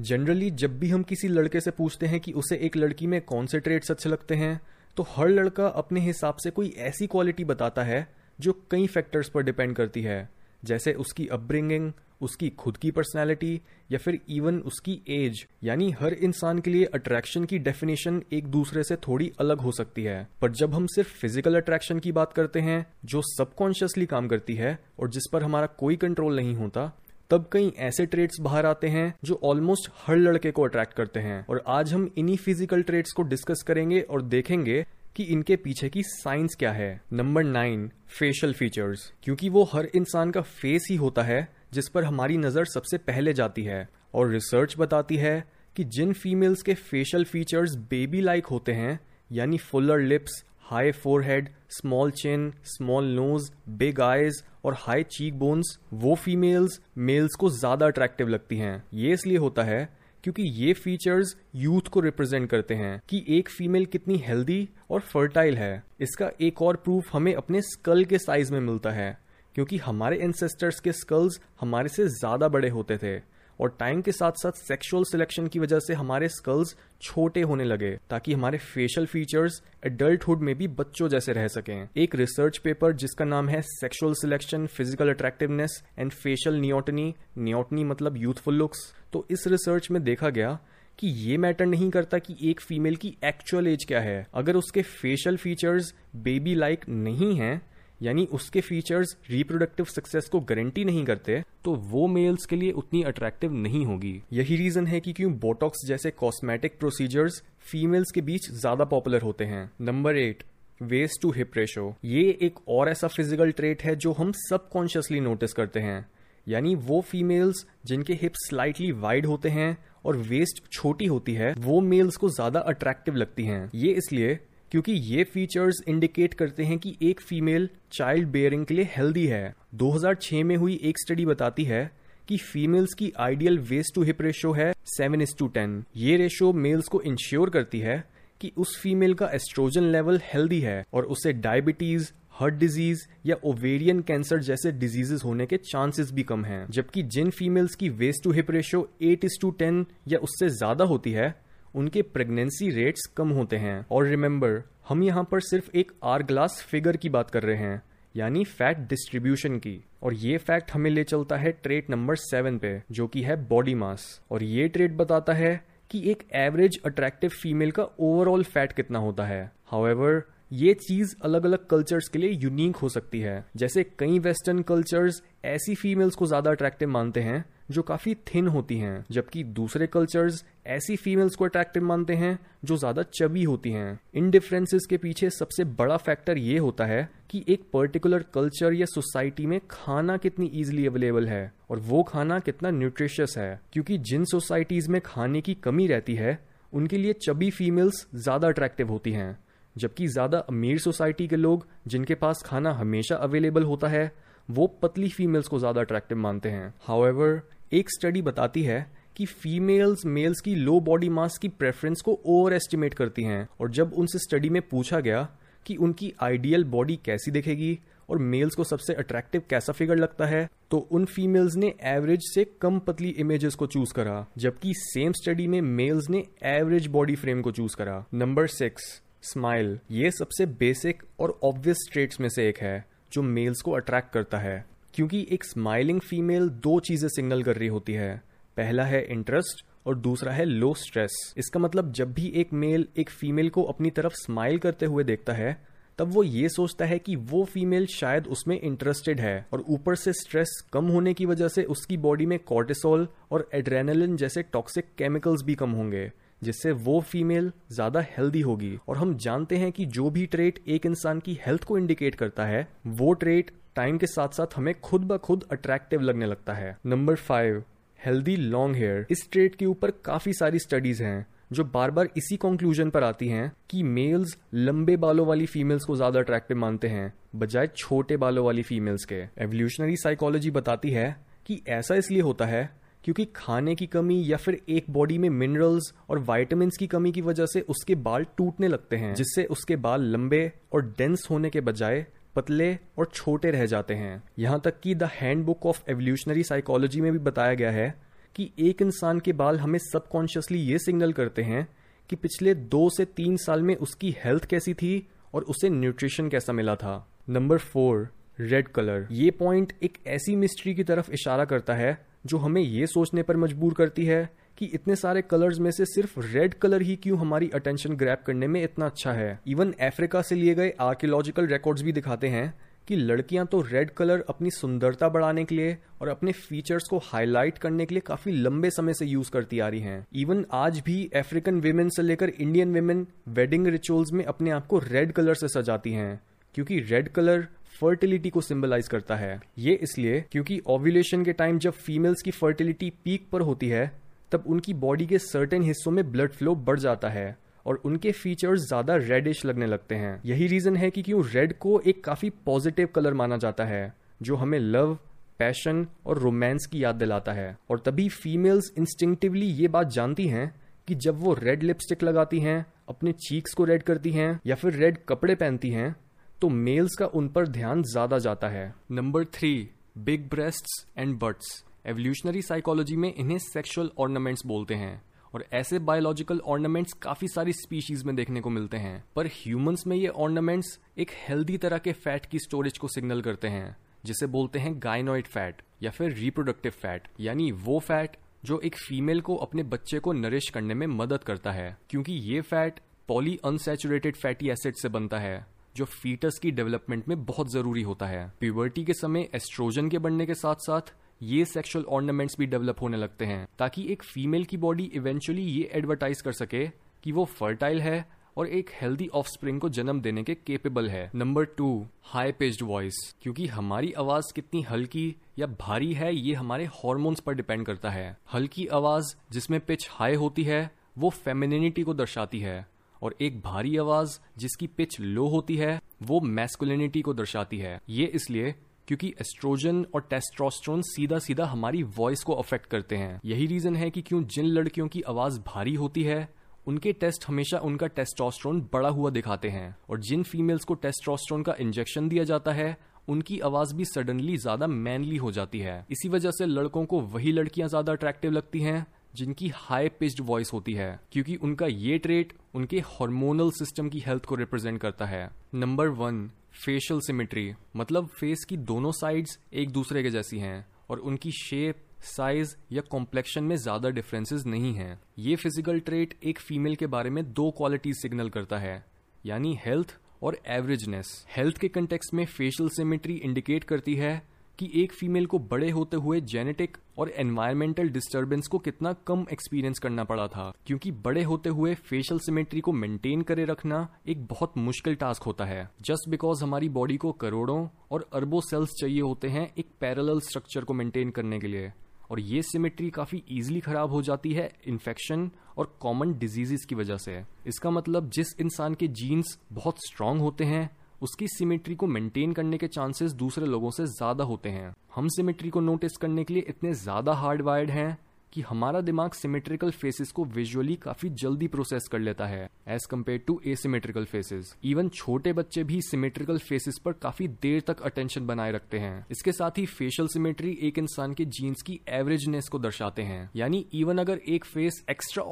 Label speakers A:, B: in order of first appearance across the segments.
A: Generally जब भी हम किसी लड़के से पूछते हैं कि उसे एक लड़की में कौन से ट्रेड्स अच्छे लगते हैं तो हर लड़का अपने हिसाब से कोई ऐसी क्वालिटी बताता है, जो कई फैक्टर्स पर डिपेंड करती है। जैसे उसकी अपब्रिंगिंग उसकी खुद की पर्सनैलिटी या फिर इवन उसकी एज यानी हर इंसान के लिए अट्रैक्शन की डेफिनेशन एक दूसरे से थोड़ी अलग हो सकती है। पर जब हम सिर्फ़ फ़िज़िकल अट्रैक्शन की बात करते हैं, जो सबकॉन्शियसली काम करती है, और जिस पर हमारा कोई कंट्रोल नहीं होता तब कई ऐसे ट्रेड्स बाहर आते हैं जो ऑलमोस्ट हर लड़के को अट्रैक्ट करते हैं। और आज हम इन्हीं फ़िज़िकल ट्रेड्स को डिस्कस करेंगे और देखेंगे कि इनके पीछे की साइंस क्या है। नंबर नाइन फेशियल फीचर्स क्योंकि वो हर इंसान का फेस ही होता है, जिस पर हमारी नज़र सबसे पहले जाती है। और रिसर्च बताती है कि जिन फीमेल्स के फेशियल फीचर्स बेबी लाइक होते हैं, यानी fuller lips high forehead small chin small nose big eyes और हाई चीक बोन्स वो फीमेल्स मेल्स को ज़्यादा अट्रैक्टिव लगती हैं। ये इसलिए होता है क्योंकि ये फीचर्स यूथ को रिप्रेजेंट करते हैं कि एक फीमेल कितनी हेल्दी और फर्टाइल है। इसका एक और प्रूफ हमें अपने स्कल के साइज़ में मिलता है, क्योंकि हमारे एंसेस्टर्स के स्कल्स हमारे से ज़्यादा बड़े होते थे। और टाइम के साथ साथ सेक्सुअल सिलेक्शन की वजह से हमारे स्कल्स छोटे होने लगे, ताकि हमारे फेशियल फीचर्स एडल्टहुड में भी बच्चों जैसे रह सकें। एक रिसर्च पेपर जिसका नाम है sexual selection physical attractiveness and facial neoteny neoteny मतलब यूथफुल लुक्स तो इस रिसर्च में देखा गया कि ये मैटर नहीं करता कि एक फीमेल की एक्चुअल एज क्या है। अगर उसके फेशियल फीचर्स बेबी लाइक नहीं है यानी उसके फीचर्स रिप्रोडक्टिव सक्सेस को गारंटी नहीं करते तो वो मेल्स के लिए उतनी अट्रैक्टिव नहीं होगी। यही रीजन है कि क्यों बोटॉक्स जैसे कॉस्मेटिक प्रोसीजर्स फीमेल्स के बीच ज़्यादा पॉपुलर होते हैं। Number eight waist to hip ratio ये एक और ऐसा फ़िज़िकल ट्रेट है जो हम सबकॉन्शियसली नोटिस करते हैं। यानी वो फीमेल्स जिनके हिप स्लाइटली वाइड होते हैं और वेस्ट छोटी होती है, वो मेल्स को ज़्यादा अट्रैक्टिव लगती हैं। ये इसलिए क्योंकि ये फीचर्स इंडिकेट करते हैं कि एक फीमेल चाइल्ड बेयरिंग के लिए हेल्दी है। 2006 में हुई एक स्टडी बताती है कि फीमेल्स की ideal waist to hip ratio है सेवन इज़ टू टेन ये रेशो मेल्स को इंश्योर करती है कि उस फीमेल का एस्ट्रोजन लेवल हेल्दी है और उसे डायबिटीज़ हार्ट डिज़ीज़ या ओवेरियन कैंसर जैसे डिजीजेस होने के चांसेस भी कम हैं। जबकि जिन फीमेल्स की waist to hip ratio eight is to ten या उससे ज़्यादा होती है, उनके प्रेगनेंसी रेट्स कम होते हैं। और रिमेंबर हम यहाँ पर सिर्फ़ एक आर ग्लास फिगर की बात कर रहे हैं, यानी फैट डिस्ट्रीब्यूशन की। और ये फैक्ट हमें ले चलता है ट्रेट नंबर सेवन पे, जो कि है बॉडी मास और ये ट्रेट बताता है कि एक एवरेज अट्रैक्टिव फीमेल का ओवरऑल फैट कितना होता है। हाउएवर ये चीज़ अलग अलग कल्चर्स के लिए यूनिक हो सकती है। जैसे कई वेस्टर्न कल्चर्स ऐसी फीमेल्स को ज़्यादा अट्रैक्टिव मानते हैं जो काफ़ी थिन होती हैं, जबकि दूसरे कल्चर्स ऐसी फीमेल्स को अट्रैक्टिव मानते हैं, जो ज़्यादा चबी होती हैं। इन डिफरेंसेस के पीछे सबसे बड़ा फैक्टर ये होता है कि एक पर्टिकुलर कल्चर या सोसाइटी में खाना कितनी इजिली अवेलेबल है, और वो खाना कितना न्यूट्रिशियस है। क्योंकि जिन सोसाइटीज में खाने की कमी रहती है, उनके लिए चबी फीमेल्स ज़्यादा अट्रैक्टिव होती हैं, जबकि ज़्यादा अमीर सोसाइटी के लोग, जिनके पास खाना हमेशा अवेलेबल होता है, वो पतली फीमेल्स को ज़्यादा अट्रैक्टिव मानते हैं। हाउएवर एक स्टडी बताती है कि फीमेल्स मेल्स की लो बॉडी मास की प्रेफरेंस को ओवर एस्टिमेट करती हैं और जब उनसे स्टडी में पूछा गया कि उनकी आइडियल बॉडी कैसी दिखेगी और मेल्स को सबसे अट्रैक्टिव कैसा फिगर लगता है तो उन फीमेल्स ने एवरेज से कम पतली इमेजेस को चूज़ करा, जबकि सेम स्टडी में मेल्स ने एवरेज बॉडी फ्रेम को चूज़ करा। नंबर सिक्स स्माइल ये सबसे बेसिक और ऑब्वियस ट्रेट्स में से एक है, जो मेल्स को अट्रैक्ट करता है। क्योंकि एक स्माइलिंग फीमेल दो चीज़ें सिग्नल कर रही होती है। पहला है इंटरेस्ट और दूसरा है लो स्ट्रेस इसका मतलब जब भी एक मेल एक फीमेल को अपनी तरफ़ स्माइल करते हुए देखता है, तब वो ये सोचता है कि वो फीमेल शायद उसमें इंटरेस्टेड है और ऊपर से स्ट्रेस कम होने की वजह से उसकी बॉडी में कॉर्टिसोल और एड्रेनलिन जैसे टॉक्सिक केमिकल्स भी कम होंगे, जिससे वो फीमेल ज़्यादा हेल्दी होगी। और हम जानते हैं कि जो भी ट्रेट एक इंसान की हेल्थ को इंडिकेट करता है, वो ट्रेट टाइम के साथ साथ हमें खुद ब खुद अट्रैक्टिव लगने लगता है। Number five healthy long hair इस ट्रेट के ऊपर काफ़ी सारी स्टडीज़ हैं, जो बार बार इसी कंक्लूजन पर आती हैं कि मेल्स लंबे बालों वाली फीमेल्स को ज़्यादा अट्रैक्टिव मानते हैं, बजाय छोटे बालों वाली फीमेल्स के। एवोल्यूशनरी साइकोलॉजी बताती है कि ऐसा इसलिए होता है क्योंकि खाने की कमी या फिर एक बॉडी में मिनरल्स और वाइटामिन की कमी की वजह से उसके बाल टूटने लगते हैं, जिससे उसके बाल लंबे और डेंस होने के बजाय पतले और छोटे रह जाते हैं। यहाँ तक कि the handbook of evolutionary psychology में भी बताया गया है कि एक इंसान के बाल हमें सबकॉन्शियसली ये सिग्नल करते हैं कि पिछले दो से तीन साल में उसकी हेल्थ कैसी थी और उसे न्यूट्रिशन कैसा मिला था। Number four, red colour. ये पॉइंट एक ऐसी मिस्ट्री की तरफ़ इशारा करता है जो हमें ये सोचने पर मजबूर करती है कि इतने सारे कलर्स में से सिर्फ़ रेड कलर ही क्यों हमारी अटेंशन ग्रैप करने में इतना अच्छा है? इवन अफ्रीका से लिए गए आर्कियोलॉजिकल रिकॉर्ड्स भी दिखाते हैं कि लड़कियाँ तो रेड कलर अपनी सुंदरता बढ़ाने के लिए और अपने फीचर्स को हाईलाइट करने के लिए काफ़ी लंबे समय से यूज़ करती आ रही हैं। इवन आज भी अफ्रीकन वेमेन से लेकर इंडियन वेमेन वेडिंग रिचुअल्स में अपने आप को रेड कलर से सजाती हैं, क्योंकि रेड कलर फर्टिलिटी को सिंबलाइज करता है। ये इसलिए क्योंकि ओव्यूलेशन के टाइम जब फीमेल्स की फर्टिलिटी पीक पर होती है तब उनकी बॉडी के सर्टेन हिस्सों में ब्लड फ्लो बढ़ जाता है और उनके फीचर्स ज़्यादा रेडिश लगने लगते हैं। यही रीजन है कि क्यों रेड को एक काफ़ी पॉजिटिव कलर माना जाता है, जो हमें लव पैशन और रोमांस की याद दिलाता है। और तभी फीमेल्स इंस्टिंक्टिवली ये बात जानती हैं कि जब वो रेड लिपस्टिक लगाती हैं, अपने चीक्स को रेड करती हैं या फिर रेड कपड़े पहनती हैं तो मेल्स का उन पर ध्यान ज़्यादा जाता है। Number three big breasts and birds evolutionary psychology में इन्हें सेक्सुअल ऑर्नामेंट्स बोलते हैं। और ऐसे बायोलॉजिकल ऑर्नामेंट्स काफ़ी सारी स्पीशीज में देखने को मिलते हैं। पर ह्यूमंस में ये ऑर्नामेंट्स एक हेल्दी तरह के फैट की स्टोरेज को सिग्नल करते हैं, जिसे बोलते हैं गाइनोइड फैट या फिर रिप्रोडक्टिव फैट यानी वो फैट जो एक फीमेल को अपने बच्चे को नरिश करने में मदद करता है। क्योंकि ये fat polyunsaturated fatty acid से बनता है, जो फीटस की डेवलपमेंट में बहुत ज़रूरी होता है। प्यूबर्टी के समय एस्ट्रोजन के बढ़ने के साथ साथ ये सेक्सुअल ऑर्नामेंट्स भी डेवलप होने लगते हैं, ताकि एक फीमेल की बॉडी इवेंचुअली ये एडवर्टाइज कर सके कि वो फर्टाइल है और एक हेल्दी ऑफ़ को जन्म देने के केपेबल है। Number two high paced voice क्योंकि हमारी आवाज़ कितनी हल्की या भारी है, ये हमारे हॉर्मोन्स पर डिपेंड करता है। हल्की आवाज़ जिसमें पिच हाई होती है, वो फेमिनिटी को दर्शाती है, और एक भारी आवाज़ जिसकी पिच लो होती है, वो मैस्कुलिनिटी को दर्शाती है। ये इसलिए क्योंकि एस्ट्रोजन और टेस्ट्रोस्ट्रोन सीधा सीधा हमारी वॉइस को अफेक्ट करते हैं। यही रीजन है कि क्यों जिन लड़कियों की आवाज़ भारी होती है, उनके टेस्ट हमेशा उनका टेस्टोस्ट्रोन बड़ा हुआ दिखाते हैं। और जिन फीमेल्स को टेस्टोस्ट्रोन का इंजेक्शन दिया जाता है, उनकी आवाज़ भी सडनली ज़्यादा मैनली हो जाती है। इसी वजह से लड़कों को वही लड़कियाँ ज़्यादा अट्रैक्टिव लगती हैं, जिनकी हाई पिच्ड वॉइस होती है, क्योंकि उनका ये ट्रेट उनके हार्मोनल सिस्टम की हेल्थ को रिप्रेजेंट करता है। नंबर वन फेशियल सिमेट्री मतलब फेस की दोनों साइड्स एक दूसरे के जैसी हैं, और उनकी शेप साइज़ या कॉम्प्लेक्शन में ज़्यादा डिफरेंसेस नहीं हैं। ये फ़िज़िकल ट्रेट एक फीमेल के बारे में दो क्वालिटी सिग्नल करता है, यानी हेल्थ और एवरेजनेस हेल्थ के कंटेक्स में फेशियल सिमेट्री इंडिकेट करती है कि एक फीमेल को बड़े होते हुए जेनेटिक और एनवायरमेंटल डिस्टरबेंस को कितना कम एक्सपीरियंस करना पड़ा था। क्योंकि बड़े होते हुए फेशियल सिमेट्री को मेंटेन करे रखना एक बहुत मुश्किल टास्क होता है। जस्ट बिकॉज़ हमारी बॉडी को करोड़ों और अरबों सेल्स चाहिए होते हैं एक पैरेलल स्ट्रक्चर को मेंटेन करने के लिए। और ये सिमेट्री काफ़ी इजीली खराब हो जाती है इन्फेक्शन और कॉमन डिजीजेस की वजह से। इसका मतलब जिस इंसान के जीन्स बहुत स्ट्रांग होते हैं उसकी सिमेट्री को मेंटेन करने के चांसेस दूसरे लोगों से ज़्यादा होते हैं। हम सिमेट्री को नोटिस करने के लिए इतने ज़्यादा हार्ड वायर्ड हैं कि हमारा दिमाग सिमेट्रिकल फेसेस को विजुअली काफ़ी जल्दी प्रोसेस कर लेता है as compare to asymmetrical faces even छोटे बच्चे भी सिमेट्रिकल फेसेस पर काफ़ी देर तक अटेंशन बनाए रखते हैं। इसके साथ ही फेशियल सिमेट्री एक इंसान के जीन्स की एवरेजनेस को दर्शाते हैं। यानी इवन अगर एक फेस एक्स्ट्रा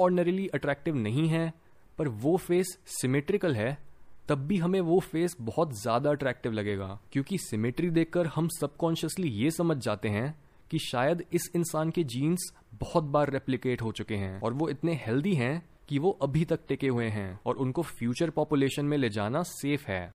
A: अट्रैक्टिव नहीं है, पर वो फेस सिमेट्रिकल है तब भी हमें वो फेस बहुत ज़्यादा अट्रैक्टिव लगेगा, क्योंकि सिमेट्री देखकर हम सबकॉन्शियसली ये समझ जाते हैं कि शायद इस इंसान के जीन्स बहुत बार रेप्लिकेट हो चुके हैं और वो इतने हेल्दी हैं कि वो अभी तक टिके हुए हैं और उनको फ्यूचर पॉपुलेशन में ले जाना सेफ़ है।